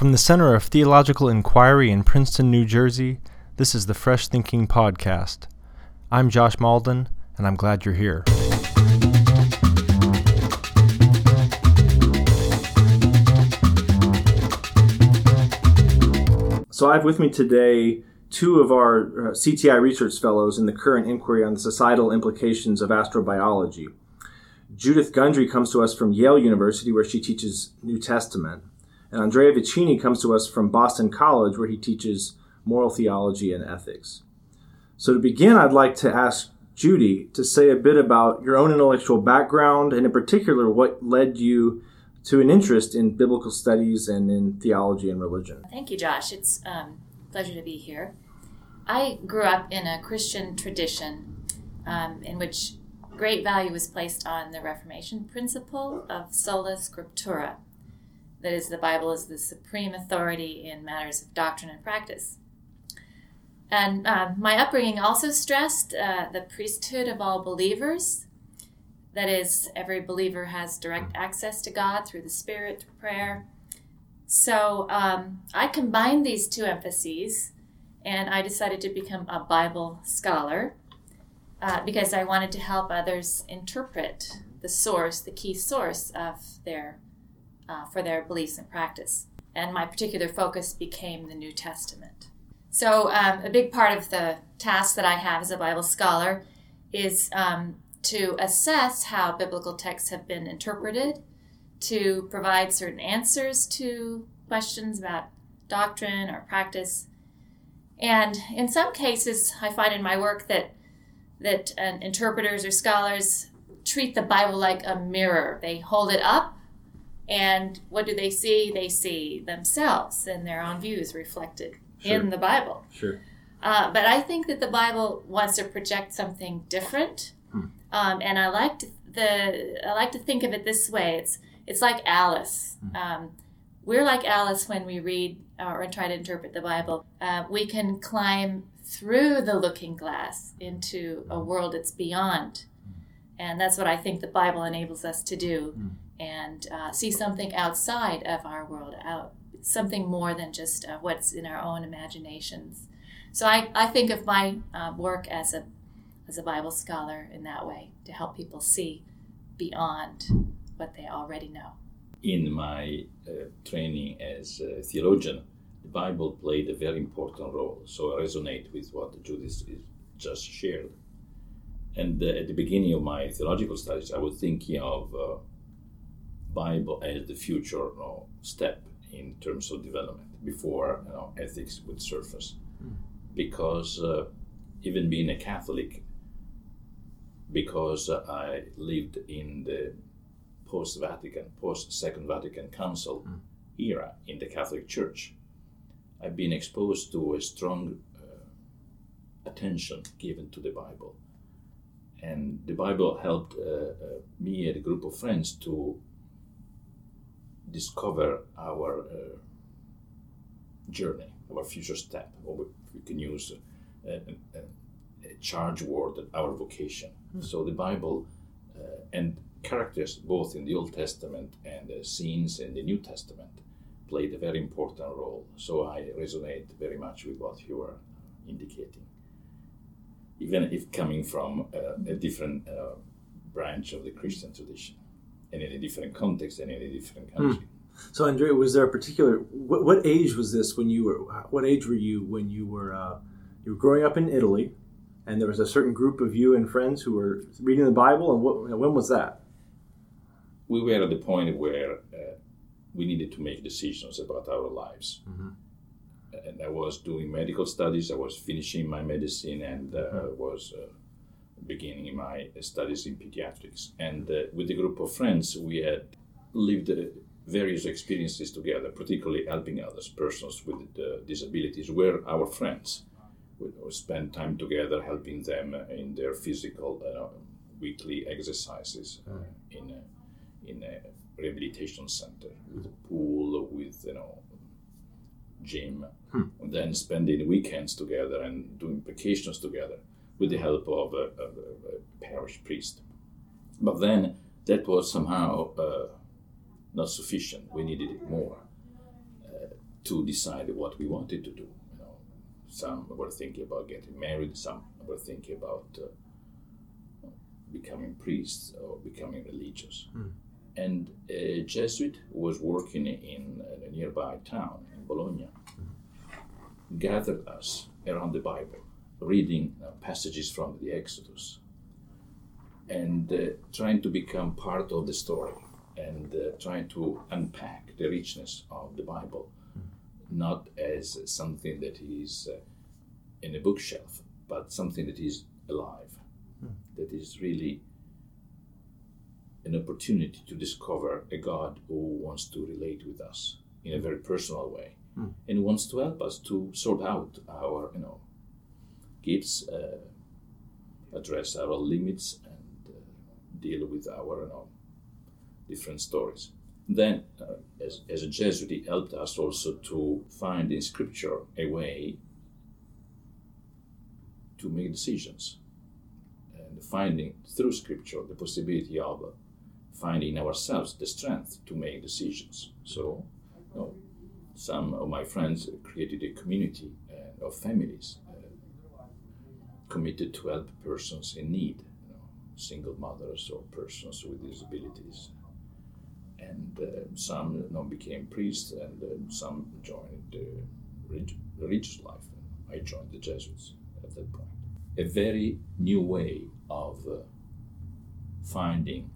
From the Center of Theological Inquiry in Princeton, New Jersey, this is the Fresh Thinking Podcast. I'm Josh Mauldin, and I'm glad you're here. So I have with me today two of our uh, CTI research fellows in the current inquiry on the societal implications of astrobiology. Judith Gundry comes to us from Yale University, where she teaches New Testament. And Andrea Vicini comes to us from Boston College, where he teaches moral theology and ethics. So, to begin, I'd like to ask Judy to say a bit about your own intellectual background, and in particular, what led you to an interest in biblical studies and in theology and religion. Thank you, Josh. It's um, pleasure to be here. I grew up in a Christian tradition um, in which great value was placed on the Reformation principle of sola scriptura. That is, the Bible is the supreme authority in matters of doctrine and practice. And uh, my upbringing also stressed uh, the priesthood of all believers that is, every believer has direct access to God through the Spirit, through prayer. So um, I combined these two emphases and I decided to become a Bible scholar uh, because I wanted to help others interpret the source, the key source of their uh, for their beliefs and practice. And my particular focus became the New Testament. So um, a big part of the task that I have as a Bible scholar is um, to assess how biblical texts have been interpreted, to provide certain answers to questions about doctrine or practice. And in some cases, I find in my work that that uh, interpreters or scholars treat the Bible like a mirror. They hold it up, and what do they see? They see themselves and their own views reflected sure. in the Bible. Sure. Uh, but I think that the Bible wants to project something different um, and I like to the I like to think of it this way. It's it's like Alice. Hmm. Um, we're like Alice when we read or try to interpret the Bible. Uh, we can climb through the looking glass into a world that's beyond, hmm. and that's what I think the Bible enables us to do, mm. And uh, see something outside of our world, out something more than just uh, what's in our own imaginations. So I, I think of my uh, work as a as a Bible scholar in that way to help people see beyond what they already know. In my uh, training as a theologian, the Bible played a very important role. So I resonate with what Judith just shared. And uh, at the beginning of my theological studies, I was thinking of uh, Bible as the future you know, step in terms of development before you know, ethics would surface. Mm. Because uh, even being a Catholic, because I lived in the post Vatican, post Second Vatican Council mm. era in the Catholic Church. I've been exposed to a strong uh, attention given to the Bible. And the Bible helped uh, uh, me and a group of friends to discover our uh, journey, our future step, or we can use a uh, charge word our vocation. Mm. So the Bible uh, and characters both in the Old Testament and the scenes in the New Testament played a very important role. So I resonate very much with what you are indicating. Even if coming from uh, a different uh, branch of the Christian tradition and in a different context and in a different hmm. country. Mm. So, Andrea, was there a particular what, what, age was this when you were? What age were you when you were uh, you were growing up in Italy? and there was a certain group of you and friends who were reading the Bible. And what, when was that? We were at the point where uh, we needed to make decisions about our lives. Mm-hmm. And I was doing medical studies. I was finishing my medicine and uh, mm-hmm. was uh, beginning my studies in pediatrics. And uh, with a group of friends, we had lived uh, various experiences together, particularly helping others, persons with uh, disabilities, were our friends. We spend time together helping them in their physical uh, weekly exercises uh, in a, in a rehabilitation center with a pool with you know gym. Hmm. then spending weekends together and doing vacations together with the help of a, a, a parish priest but then that was somehow uh, not sufficient we needed more uh, to decide what we wanted to do. You know, some were thinking about getting married, some were thinking about uh, becoming priests or becoming religious. Mm. And a Jesuit who was working in a nearby town in Bologna gathered us around the Bible, reading uh, passages from the Exodus and uh, trying to become part of the story and uh, trying to unpack the richness of the Bible, not as something that is uh, in a bookshelf, but something that is alive, that is really an opportunity to discover a God who wants to relate with us in a very personal way Mm. and wants to help us to sort out our, you know, gifts, uh, address our limits, and uh, deal with our, you know, different stories. Then, uh, as, as a Jesuit, he helped us also to find in Scripture a way to make decisions and finding through Scripture the possibility of finding ourselves the strength to make decisions. So, you know, some of my friends created a community uh, of families committed to help persons in need, you know, single mothers or persons with disabilities. And uh, some you know, became priests, and uh, some joined the relig- religious life. I joined the Jesuits at that point. A very new way of uh, finding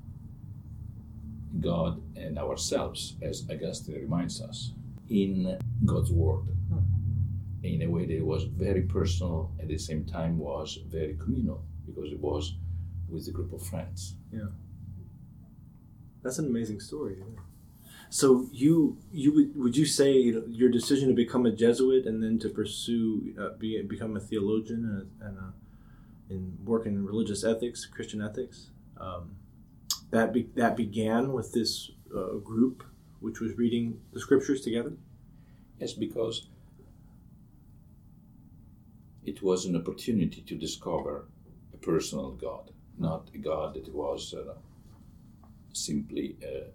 God and ourselves, as Augustine reminds us, in God's Word. In a way that was very personal, at the same time was very communal, because it was with a group of friends. Yeah. That's an amazing story. yeah. So you you would would you say your decision to become a Jesuit and then to pursue uh, be become a theologian and, and uh, and work in religious ethics, Christian ethics, um, that be, that began with this uh, group which was reading the scriptures together. Yes, because it was an opportunity to discover a personal God, not a God that was uh, simply uh,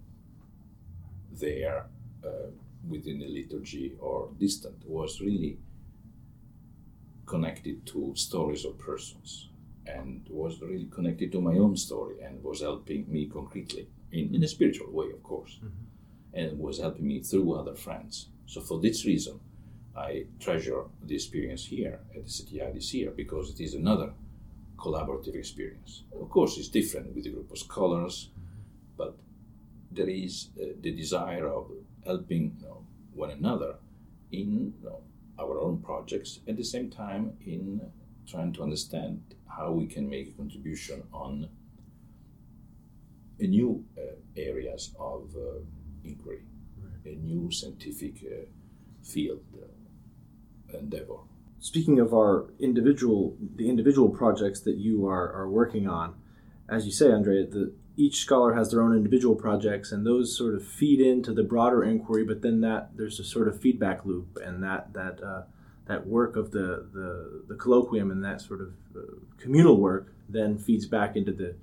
there uh, within the liturgy or distant. It was really connected to stories of persons and was really connected to my own story and was helping me concretely in, in a spiritual way, of course, and was helping me through other friends. So, for this reason, I treasure the experience here at the CTI this year because it is another collaborative experience. Of course, it's different with a group of scholars, but there is uh, the desire of helping you know, one another in you know, our own projects, at the same time in trying to understand how we can make a contribution on a new uh, areas of uh, inquiry, a new scientific uh, field endeavor. Speaking of our individual the individual projects that you are, are working on, as you say, Andrea, the each scholar has their own individual projects and those sort of feed into the broader inquiry but then that there's a sort of feedback loop and that that uh, that work of the, the the colloquium and that sort of uh, communal work then feeds back into the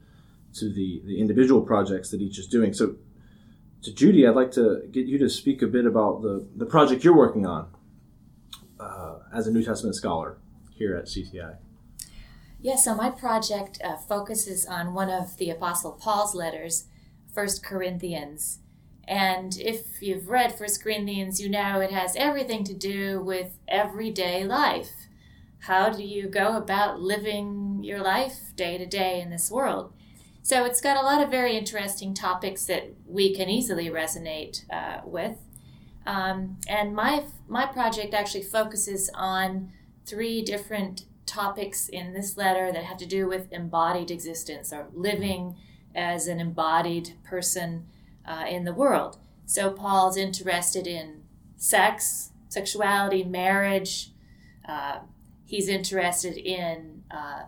to the the individual projects that each is doing so to Judy I'd like to get you to speak a bit about the the project you're working on as a New Testament scholar here at CTI Yeah, so my project uh, focuses on one of the Apostle Paul's letters, First Corinthians. And if you've read First Corinthians, you know it has everything to do with everyday life. How do you go about living your life day to day in this world? So it's got a lot of very interesting topics that we can easily resonate uh, with. Um, and my my project actually focuses on three different topics in this letter that have to do with embodied existence or living as an embodied person uh, in the world. So Paul's interested in sex, sexuality, marriage. Uh, he's interested in uh,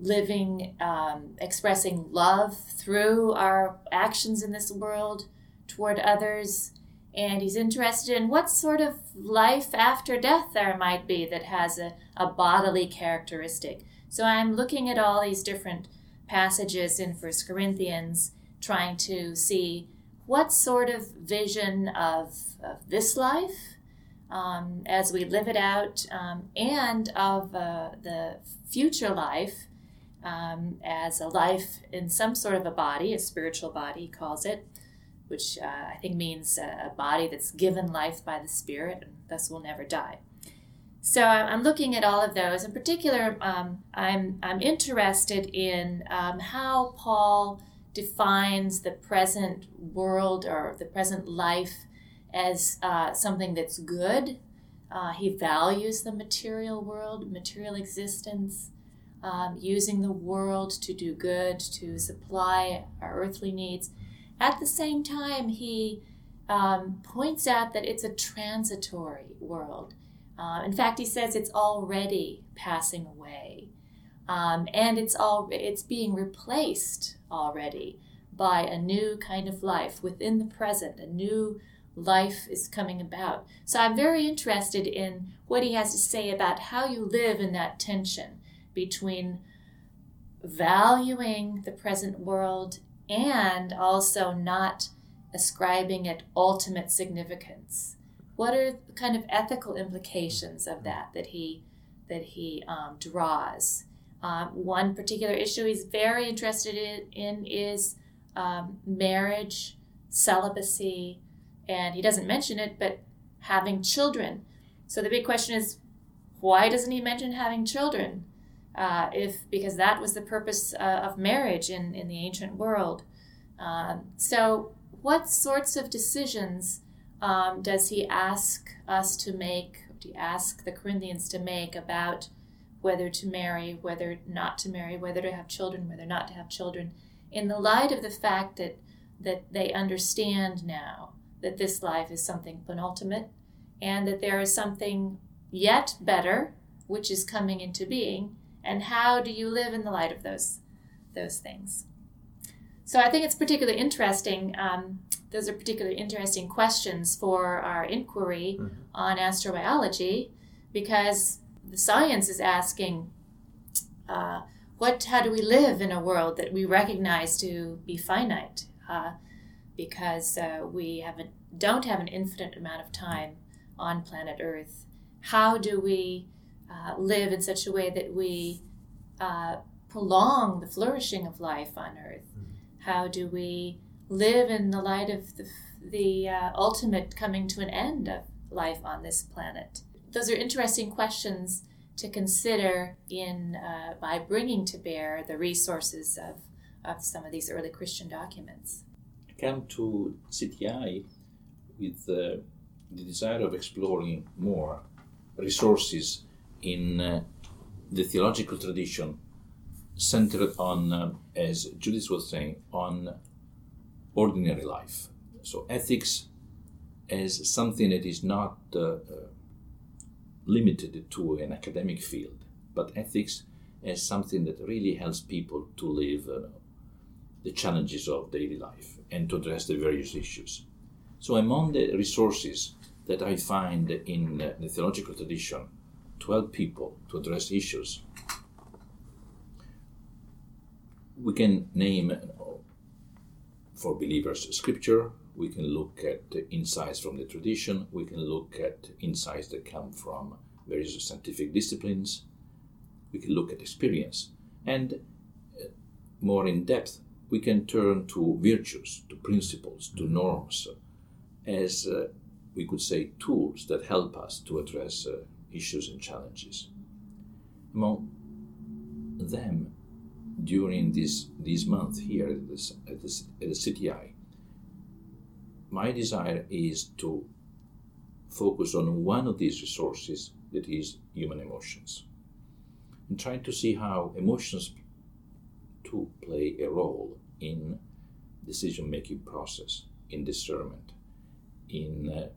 living, um, expressing love through our actions in this world toward others. And he's interested in what sort of life after death there might be that has a, a bodily characteristic. So I'm looking at all these different passages in First Corinthians, trying to see what sort of vision of, of this life um, as we live it out, um, and of uh, the future life um, as a life in some sort of a body, a spiritual body, he calls it, which uh, I think means a body that's given life by the Spirit and thus will never die. So I'm looking at all of those. In particular, um, I'm, I'm interested in um, how Paul defines the present world or the present life as uh, something that's good. Uh, he values the material world, material existence, um, using the world to do good, to supply our earthly needs. At the same time, he um, points out that it's a transitory world. Uh, in fact, he says it's already passing away, um, and it's all it's being replaced already by a new kind of life within the present. A new life is coming about. So I'm very interested in what he has to say about how you live in that tension between valuing the present world and also not ascribing it ultimate significance. What are the kind of ethical implications of that that he that he um, draws? Um, one particular issue he's very interested in, in is um, marriage, celibacy, and he doesn't mention it, but having children. So the big question is, why doesn't he mention having children? Uh, if because that was the purpose uh, of marriage in, in the ancient world. Um, so, what sorts of decisions um, does he ask us to make? Do he ask the Corinthians to make about whether to marry, whether not to marry, whether to have children, whether not to have children, in the light of the fact that that they understand now that this life is something penultimate and that there is something yet better which is coming into being and how do you live in the light of those those things? So i think it's particularly interesting um, those are particularly interesting questions for our inquiry mm-hmm. on astrobiology because the science is asking uh, what how do we live in a world that we recognize to be finite? Uh, because uh, we have a, don't have an infinite amount of time on planet earth. How do we uh, live in such a way that we uh, prolong the flourishing of life on earth? Mm-hmm. How do we live in the light of the, the uh, ultimate coming to an end of life on this planet? Those are interesting questions to consider in uh, by bringing to bear the resources of, of some of these early Christian documents. I come to CTI with uh, the desire of exploring more resources in uh, the theological tradition centered on, uh, as Judith was saying, on ordinary life. So ethics as something that is not uh, uh, limited to an academic field, but ethics as something that really helps people to live uh, the challenges of daily life and to address the various issues. So among the resources that I find in uh, the theological tradition to help people to address issues. We can name for believers scripture, we can look at insights from the tradition, we can look at insights that come from various scientific disciplines, we can look at experience, and uh, more in depth, we can turn to virtues, to principles, to norms as uh, we could say, tools that help us to address uh, issues and challenges. Among them, during this, this month here at, this, at, this, at the CTI, my desire is to focus on one of these resources that is human emotions and trying to see how emotions to play a role in decision making process in discernment in uh,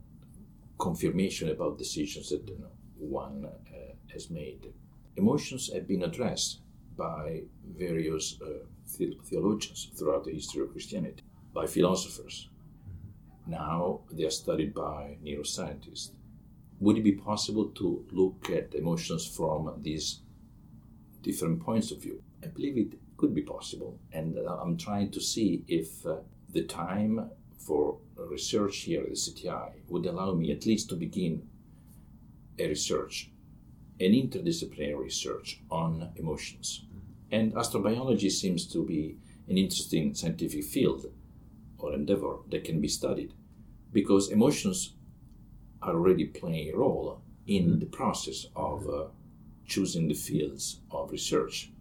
confirmation about decisions that you know, one uh, has made. Emotions have been addressed by various uh, the- theologians throughout the history of Christianity, by philosophers. Now they are studied by neuroscientists. Would it be possible to look at emotions from these different points of view? I believe it could be possible, and uh, I'm trying to see if uh, the time for research here at the CTI would allow me at least to begin a research, an interdisciplinary research on emotions. And astrobiology seems to be an interesting scientific field or endeavor that can be studied because emotions are already playing a role in the process of uh, choosing the fields of research,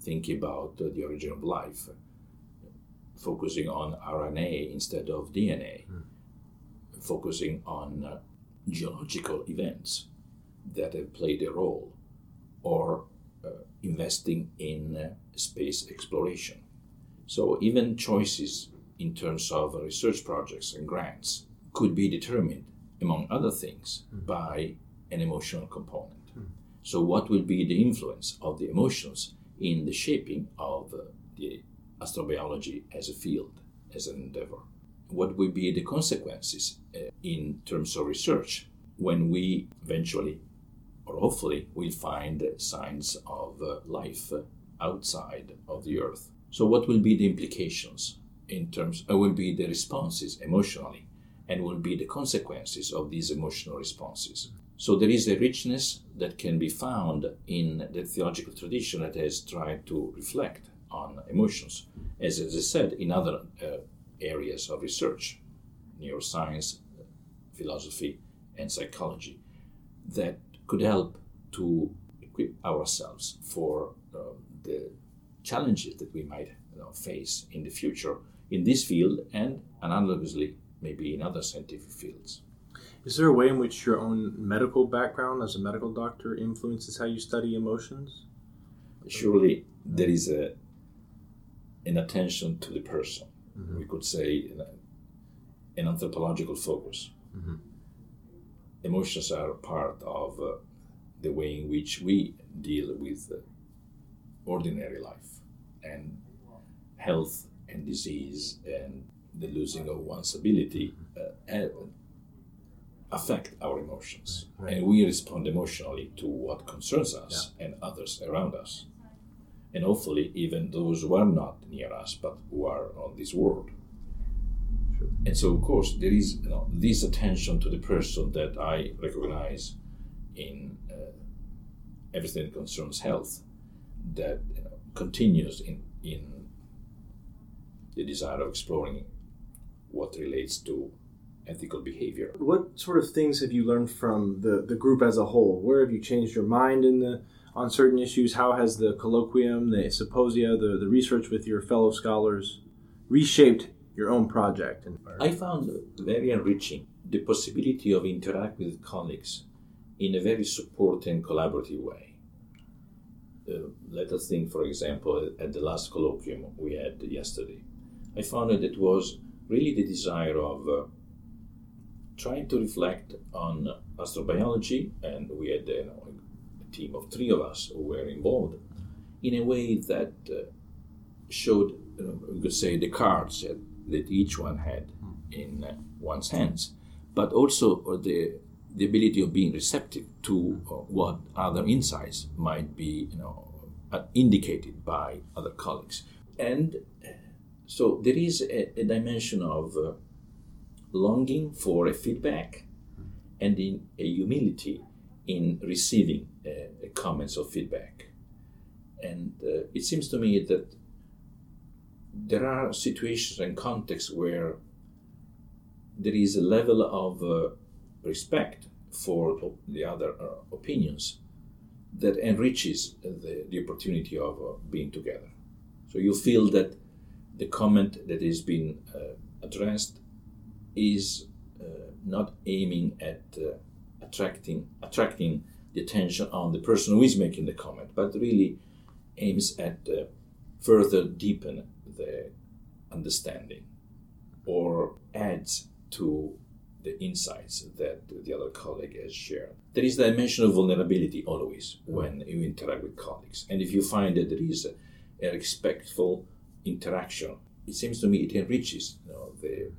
thinking about uh, the origin of life, focusing on RNA instead of DNA, mm. focusing on uh, geological events that have played a role, or uh, investing in uh, space exploration. So, even choices in terms of research projects and grants could be determined, among other things, mm. by an emotional component. Mm. So, what will be the influence of the emotions in the shaping of uh, the astrobiology as a field, as an endeavor. What will be the consequences uh, in terms of research when we eventually, or hopefully, we'll find signs of uh, life outside of the Earth? So, what will be the implications in terms, uh, will be the responses emotionally, and will be the consequences of these emotional responses? So there is a richness that can be found in the theological tradition that has tried to reflect on emotions, as, as I said, in other uh, areas of research, neuroscience, philosophy, and psychology, that could help to equip ourselves for uh, the challenges that we might you know, face in the future in this field and analogously maybe in other scientific fields. Is there a way in which your own medical background as a medical doctor influences how you study emotions? Surely there is a an attention to the person. Mm-hmm. We could say an anthropological focus. Mm-hmm. Emotions are part of uh, the way in which we deal with uh, ordinary life and health and disease and the losing of one's ability uh, affect our emotions right. and we respond emotionally to what concerns us yeah. and others around us and hopefully even those who are not near us but who are on this world. And so, of course, there is you know, this attention to the person that I recognize in uh, everything that concerns health that you know, continues in, in the desire of exploring what relates to ethical behavior. What sort of things have you learned from the, the group as a whole? Where have you changed your mind in the on certain issues? How has the colloquium, the symposia, the, the research with your fellow scholars reshaped your own project? I found very enriching the possibility of interact with colleagues in a very supportive and collaborative way. Uh, let us think, for example, at the last colloquium we had yesterday. I found that it was really the desire of uh, trying to reflect on astrobiology, and we had you know, team of three of us who were involved in a way that uh, showed, you could say, the cards that, each one had in uh, one's hands, but also uh, the the ability of being receptive to uh, what other insights might be, you know, indicated by other colleagues, and so there is a, a dimension of longing for a feedback and in a humility in receiving comments or feedback. And it seems to me that there are situations and contexts where there is a level of uh, respect for the other uh, opinions that enriches the, the opportunity of uh, being together. So you feel that the comment that is being uh, addressed is not aiming at attracting attracting the attention on the person who is making the comment, but really aims at uh, further deepen the understanding or adds to the insights that the other colleague has shared. There is the dimension of vulnerability always when you interact with colleagues. And if you find that there is a, a respectful interaction, it seems to me it enriches you know, the,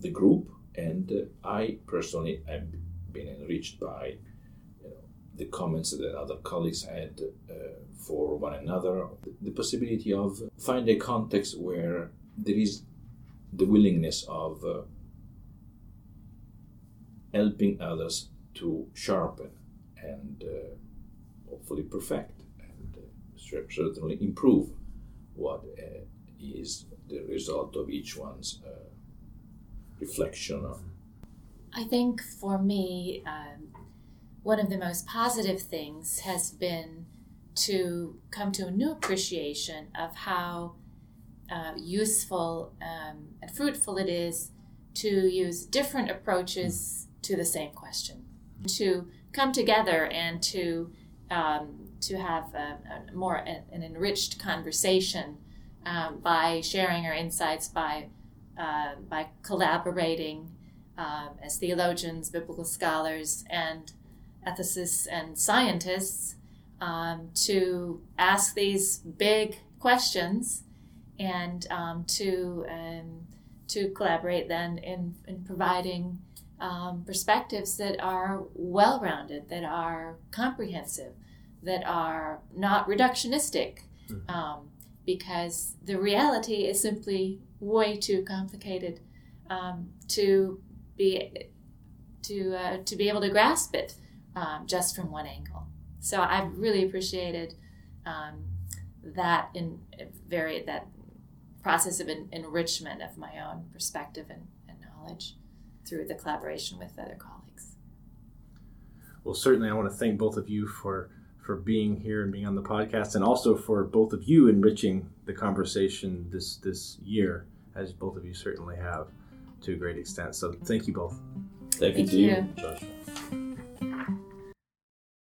the group and uh, I personally have been enriched by the comments that other colleagues had uh, for one another. The possibility of finding a context where there is the willingness of uh, helping others to sharpen and uh, hopefully perfect and uh, certainly improve what uh, is the result of each one's uh, reflection. I think for me, um, one of the most positive things has been to come to a new appreciation of how uh, useful um, and fruitful it is to use different approaches to the same question, to come together and to um, to have a, a more an enriched conversation um, by sharing our insights, by uh, by collaborating um, as theologians, biblical scholars, and ethicists and scientists um, to ask these big questions and um, to um, to collaborate then in, in providing um, perspectives that are well rounded, that are comprehensive, that are not reductionistic, mm-hmm. um, because the reality is simply way too complicated um, to be to uh, to be able to grasp it um, just from one angle. So I've really appreciated um, that in very that process of en- enrichment of my own perspective and, and knowledge through the collaboration with other colleagues. Well, certainly, I want to thank both of you for for being here and being on the podcast, and also for both of you enriching the conversation this this year, as both of you certainly have to a great extent. So, thank you both. Thank, thank you, you. Joshua.